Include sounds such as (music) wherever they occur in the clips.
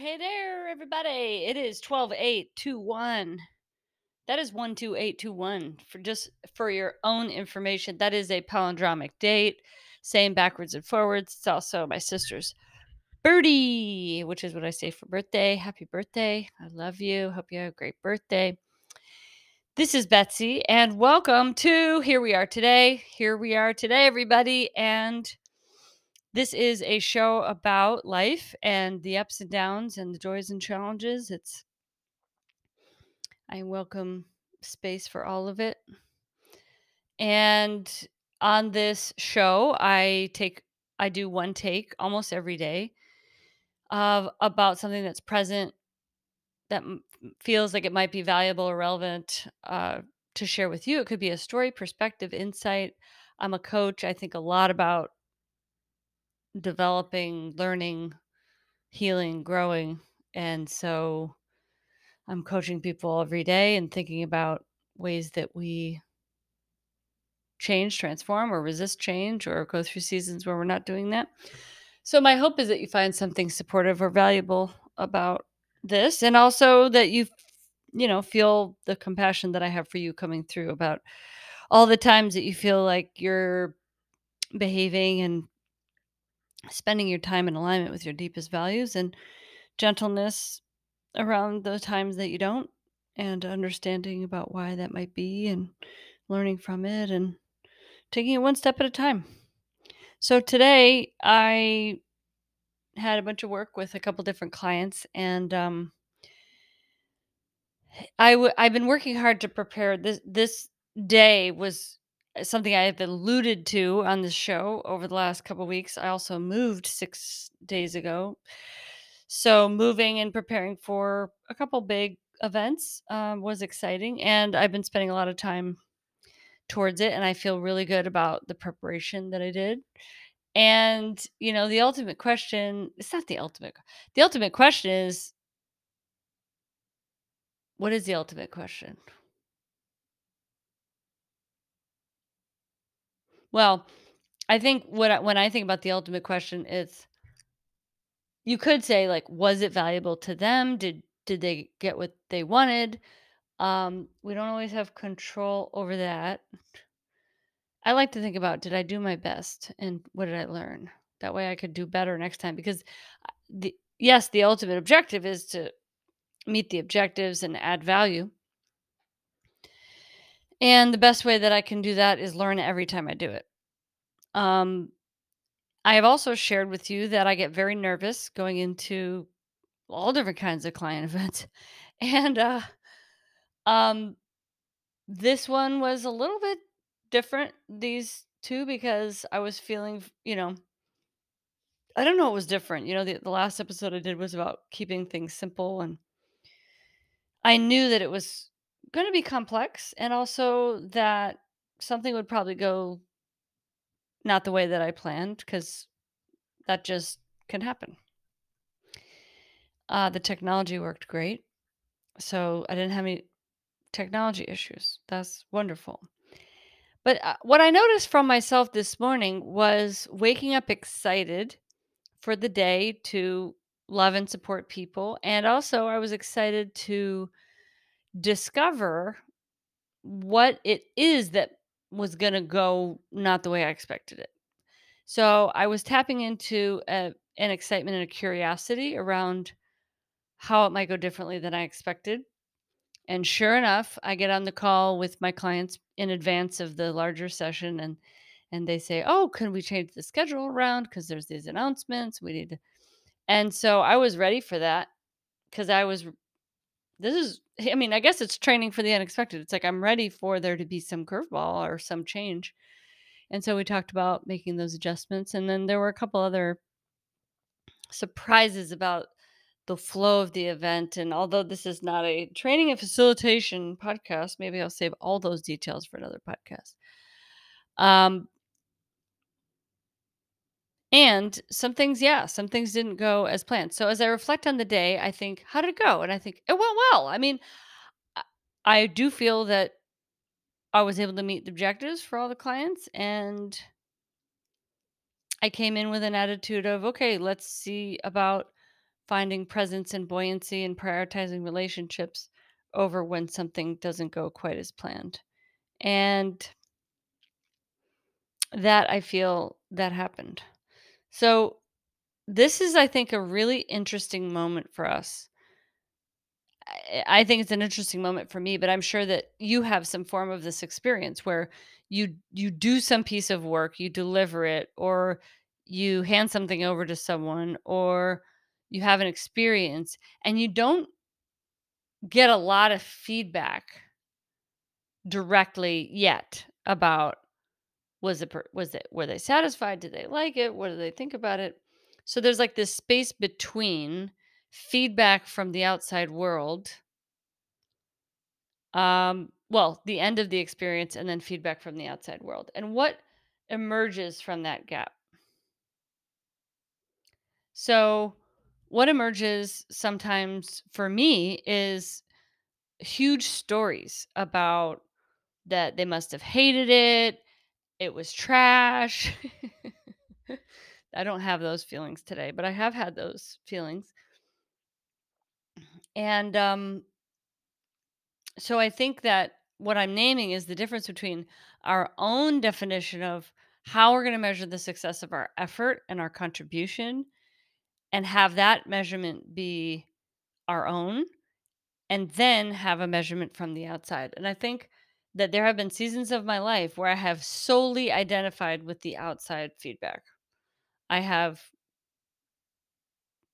Hey there, everybody. It is 12821. That is 12821 for just for your own information. That is a palindromic date, saying backwards and forwards. It's also my sister's birthday, which is what I say for birthday. Happy birthday. I love you. Hope you have a great birthday. This is Betsy, and welcome to Here We Are Today. Here we are today, everybody. And this is a show about life and the ups and downs and the joys and challenges. It's I welcome space for all of it. And on this show, I take I do one take almost every day of about something that's present that feels like it might be valuable or relevant uh, to share with you. It could be a story, perspective, insight. I'm a coach. I think a lot about developing, learning, healing, growing. And so I'm coaching people every day and thinking about ways that we change, transform, or resist change, or go through seasons where we're not doing that. So, my hope is that you find something supportive or valuable about this, and also that you, you know, feel the compassion that I have for you coming through about all the times that you feel like you're behaving and spending your time in alignment with your deepest values and gentleness around the times that you don't and understanding about why that might be and learning from it and taking it one step at a time. So today I had a bunch of work with a couple different clients and um I w- I've been working hard to prepare this this day was something I have alluded to on this show over the last couple weeks. I also moved 6 days ago. So moving and preparing for a couple big events um, was exciting and I've been spending a lot of time towards it and I feel really good about the preparation that I did. And, you know, the ultimate question, it's not the ultimate. The ultimate question is what is the ultimate question? Well, I think what when I think about the ultimate question, it's you could say like, was it valuable to them? Did did they get what they wanted? Um, we don't always have control over that. I like to think about did I do my best and what did I learn? That way I could do better next time because uh, the yes, the ultimate objective is to meet the objectives and add value. And the best way that I can do that is learn every time I do it. Um, I have also shared with you that I get very nervous going into all different kinds of client (laughs) events. And uh, um, this one was a little bit different, these two, because I was feeling, you know, I don't know what was different. You know, the, the last episode I did was about keeping things simple. And I knew that it was going to be complex and also that something would probably go not the way that I planned because that just can happen. Uh, the technology worked great. So I didn't have any technology issues. That's wonderful. But uh, what I noticed from myself this morning was waking up excited for the day to love and support people. And also, I was excited to discover what it is that was going to go not the way I expected it. So I was tapping into a, an excitement and a curiosity around how it might go differently than I expected. And sure enough, I get on the call with my clients in advance of the larger session and and they say, "Oh, can we change the schedule around because there's these announcements we need to." And so I was ready for that because I was this is I mean, I guess it's training for the unexpected. It's like I'm ready for there to be some curveball or some change. And so we talked about making those adjustments and then there were a couple other surprises about the flow of the event. And although this is not a training and facilitation podcast, maybe I'll save all those details for another podcast. Um, and some things, yeah, some things didn't go as planned. So as I reflect on the day, I think, how did it go? And I think it went well. I mean, I- do feel that I was able to meet the objectives for all the clients and I came in with an attitude of, okay, let's see about finding presence and buoyancy and prioritizing relationships over when something doesn't go quite as planned. And that I feel that happened. So this is, I think, a really interesting moment for us. I think it's an interesting moment for me, but I'm sure that you have some form of this experience where you you do some piece of work, you deliver it, or you hand something over to someone, or you have an experience, and you don't get a lot of feedback directly yet about was it was it were they satisfied? Did they like it? What do they think about it? So there's like this space between feedback from the outside world Um, well, the end of the experience and then feedback from the outside world. And what emerges from that gap? So, what emerges sometimes for me is huge stories about that they must have hated it, it was trash. (laughs) I don't have those feelings today, but I have had those feelings. And um So I think that what I'm naming is the difference between our own definition of how we're going to measure the success of our effort and our contribution and have that measurement be our own and then have a measurement from the outside. And I think that there have been seasons of my life where I have solely identified with the outside feedback. I have,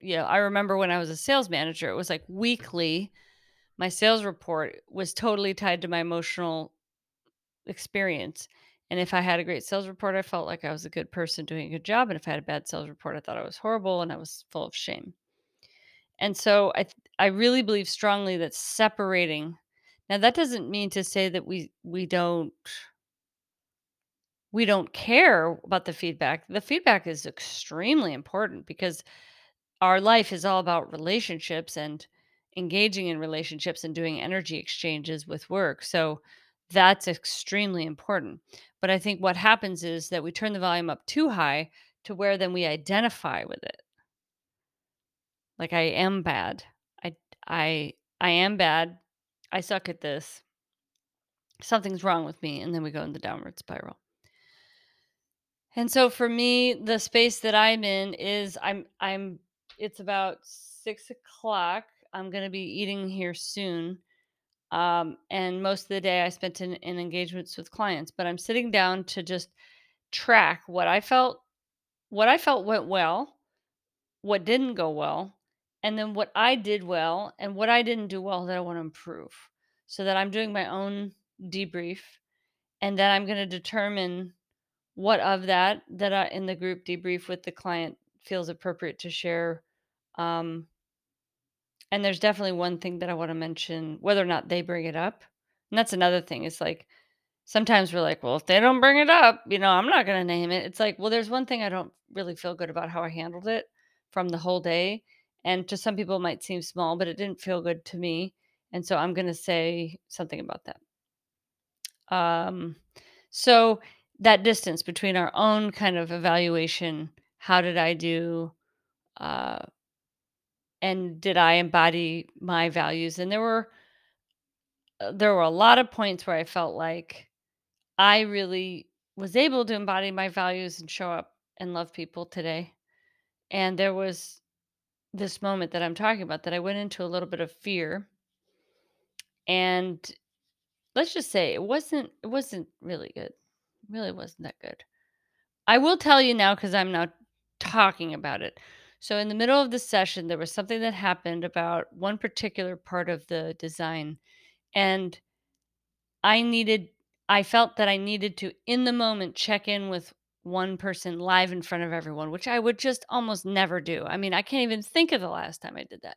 you know, I remember when I was a sales manager, it was like weekly, my sales report was totally tied to my emotional experience. And if I had a great sales report, I felt like I was a good person doing a good job. And if I had a bad sales report, I thought I was horrible and I was full of shame. And so I th- I really believe strongly that separating now that doesn't mean to say that we we don't we don't care about the feedback. The feedback is extremely important because our life is all about relationships and engaging in relationships and doing energy exchanges with work. So that's extremely important. But I think what happens is that we turn the volume up too high to where then we identify with it. Like I am bad. I I I am bad. I suck at this. Something's wrong with me and then we go in the downward spiral. And so for me, the space that I'm in is I'm I'm it's about six o'clock. I'm gonna be eating here soon. Um, and most of the day I spent in, in engagements with clients, but I'm sitting down to just track what I felt what I felt went well, what didn't go well, and then what I did well and what I didn't do well that I want to improve. So that I'm doing my own debrief and then I'm going to determine what of that that I in the group debrief with the client feels appropriate to share. Um, and there's definitely one thing that I want to mention, whether or not they bring it up. And that's another thing. It's like sometimes we're like, well, if they don't bring it up, you know, I'm not going to name it. It's like, well, there's one thing I don't really feel good about how I handled it from the whole day. And to some people, it might seem small, but it didn't feel good to me. And so I'm going to say something about that. Um, so that distance between our own kind of evaluation, how did I do? Uh, and did I embody my values? And there were uh, there were a lot of points where I felt like I really was able to embody my values and show up and love people today. And there was this moment that I'm talking about that I went into a little bit of fear. And let's just say it wasn't it wasn't really good. It really wasn't that good. I will tell you now because I'm now talking about it. So in the middle of the session, there was something that happened about one particular part of the design. And I needed I felt that I needed to, in the moment, check in with one person live in front of everyone, which I would just almost never do. I mean, I can't even think of the last time I did that.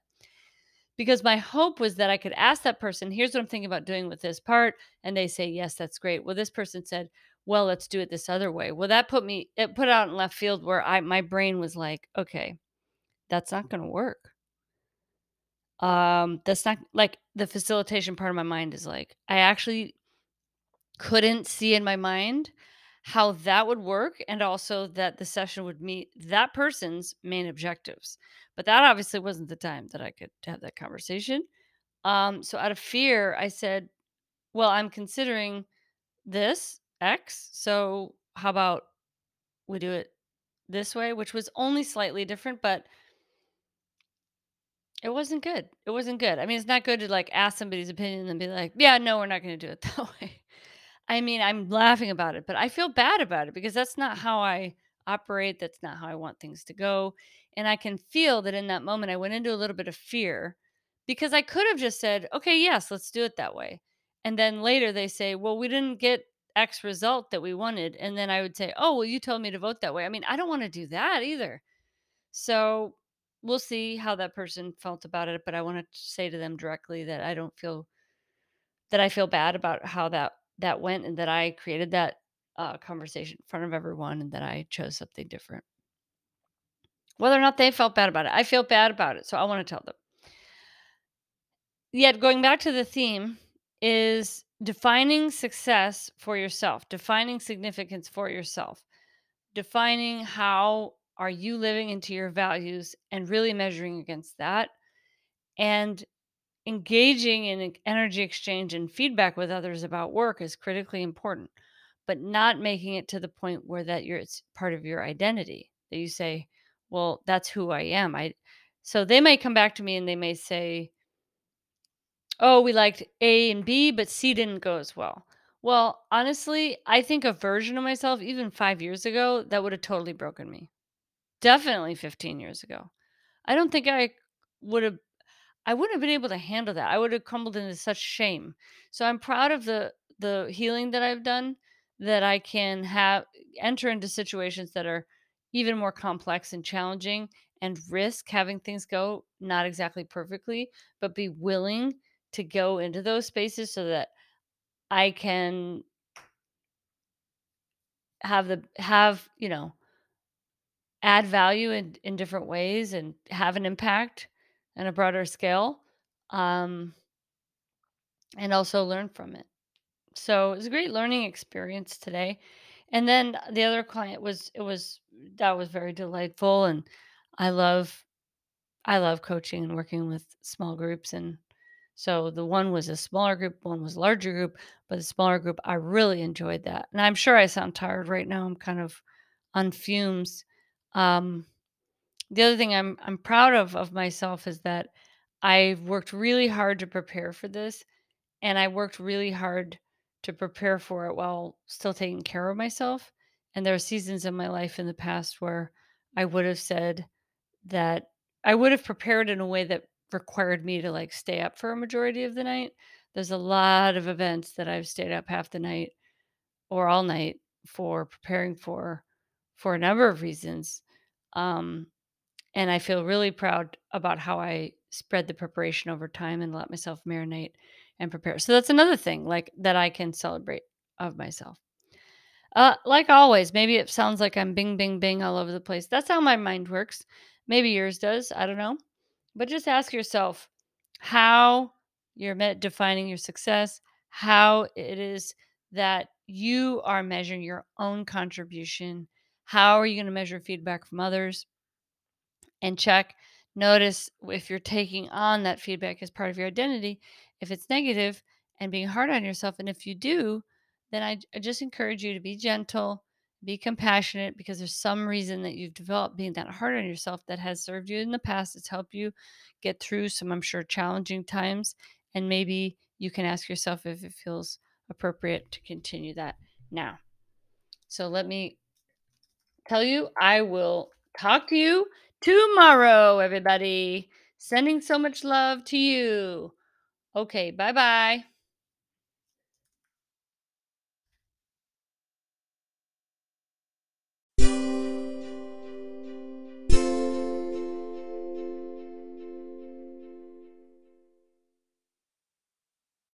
Because my hope was that I could ask that person, here's what I'm thinking about doing with this part. And they say, yes, that's great. Well, this person said, well, let's do it this other way. Well, that put me, it put out in left field where I, my brain was like, okay, that's not going to work. Um, that's not like the facilitation part of my mind is like, I actually couldn't see in my mind how that would work and also that the session would meet that person's main objectives. But that obviously wasn't the time that I could have that conversation. Um, so out of fear, I said, "Well, I'm considering this X, so how about we do it this way?" Which was only slightly different, but it wasn't good. It wasn't good. I mean, it's not good to like ask somebody's opinion and be like, "Yeah, no, we're not going to do it (laughs) that way." I mean, I'm laughing about it, but I feel bad about it because that's not how I operate. That's not how I want things to go. And I can feel that in that moment, I went into a little bit of fear because I could have just said, okay, yes, let's do it that way. And then later they say, well, we didn't get X result that we wanted. And then I would say, oh, well, you told me to vote that way. I mean, I don't want to do that either. So we'll see how that person felt about it. But I want to say to them directly that I don't feel that I feel bad about how that that went and that I created that, uh, conversation in front of everyone and that I chose something different. Whether or not they felt bad about it, I feel bad about it, so I wanna tell them. Yet going back to the theme is defining success for yourself, defining significance for yourself, defining how are you living into your values and really measuring against that, and engaging in energy exchange and feedback with others about work is critically important but not making it to the point where that you're it's part of your identity that you say well that's who i am. I so they may come back to me and they may say oh we liked a and b but c didn't go as well. Well honestly i think a version of myself even five years ago that would have totally broken me. Definitely 15 years ago. I don't think i would have I wouldn't have been able to handle that. I would have crumbled into such shame. So I'm proud of the the healing that I've done that I can have enter into situations that are even more complex and challenging and risk having things go not exactly perfectly, but be willing to go into those spaces so that I can have the have, you know, add value in in different ways and have an impact on a broader scale. Um and also learn from it. So it was a great learning experience today. And then the other client was it was that was very delightful and I love I love coaching and working with small groups and so the one was a smaller group, one was larger group, but the smaller group I really enjoyed that. And I'm sure I sound tired right now. I'm kind of on fumes. Um the other thing I'm I'm proud of of myself is that I've worked really hard to prepare for this and I worked really hard to prepare for it while still taking care of myself. And there are seasons in my life in the past where I would have said that I would have prepared in a way that required me to like stay up for a majority of the night. There's a lot of events that I've stayed up half the night or all night for preparing for for a number of reasons. Um, and I feel really proud about how I spread the preparation over time and let myself marinate and prepare. So that's another thing like that I can celebrate of myself. Uh, like always, maybe it sounds like I'm bing, bing, bing all over the place. That's how my mind works. Maybe yours does. I don't know. But just ask yourself how you're defining your success, how it is that you are measuring your own contribution. How are you going to measure feedback from others? And check. Notice if you're taking on that feedback as part of your identity if it's negative and being hard on yourself and if you do then I, I just encourage you to be gentle be compassionate because there's some reason that you've developed being that hard on yourself that has served you in the past it's helped you get through some i'm sure challenging times and maybe you can ask yourself if it feels appropriate to continue that now. So let me tell you i will talk to you tomorrow, everybody. Sending so much love to you. Okay, bye bye.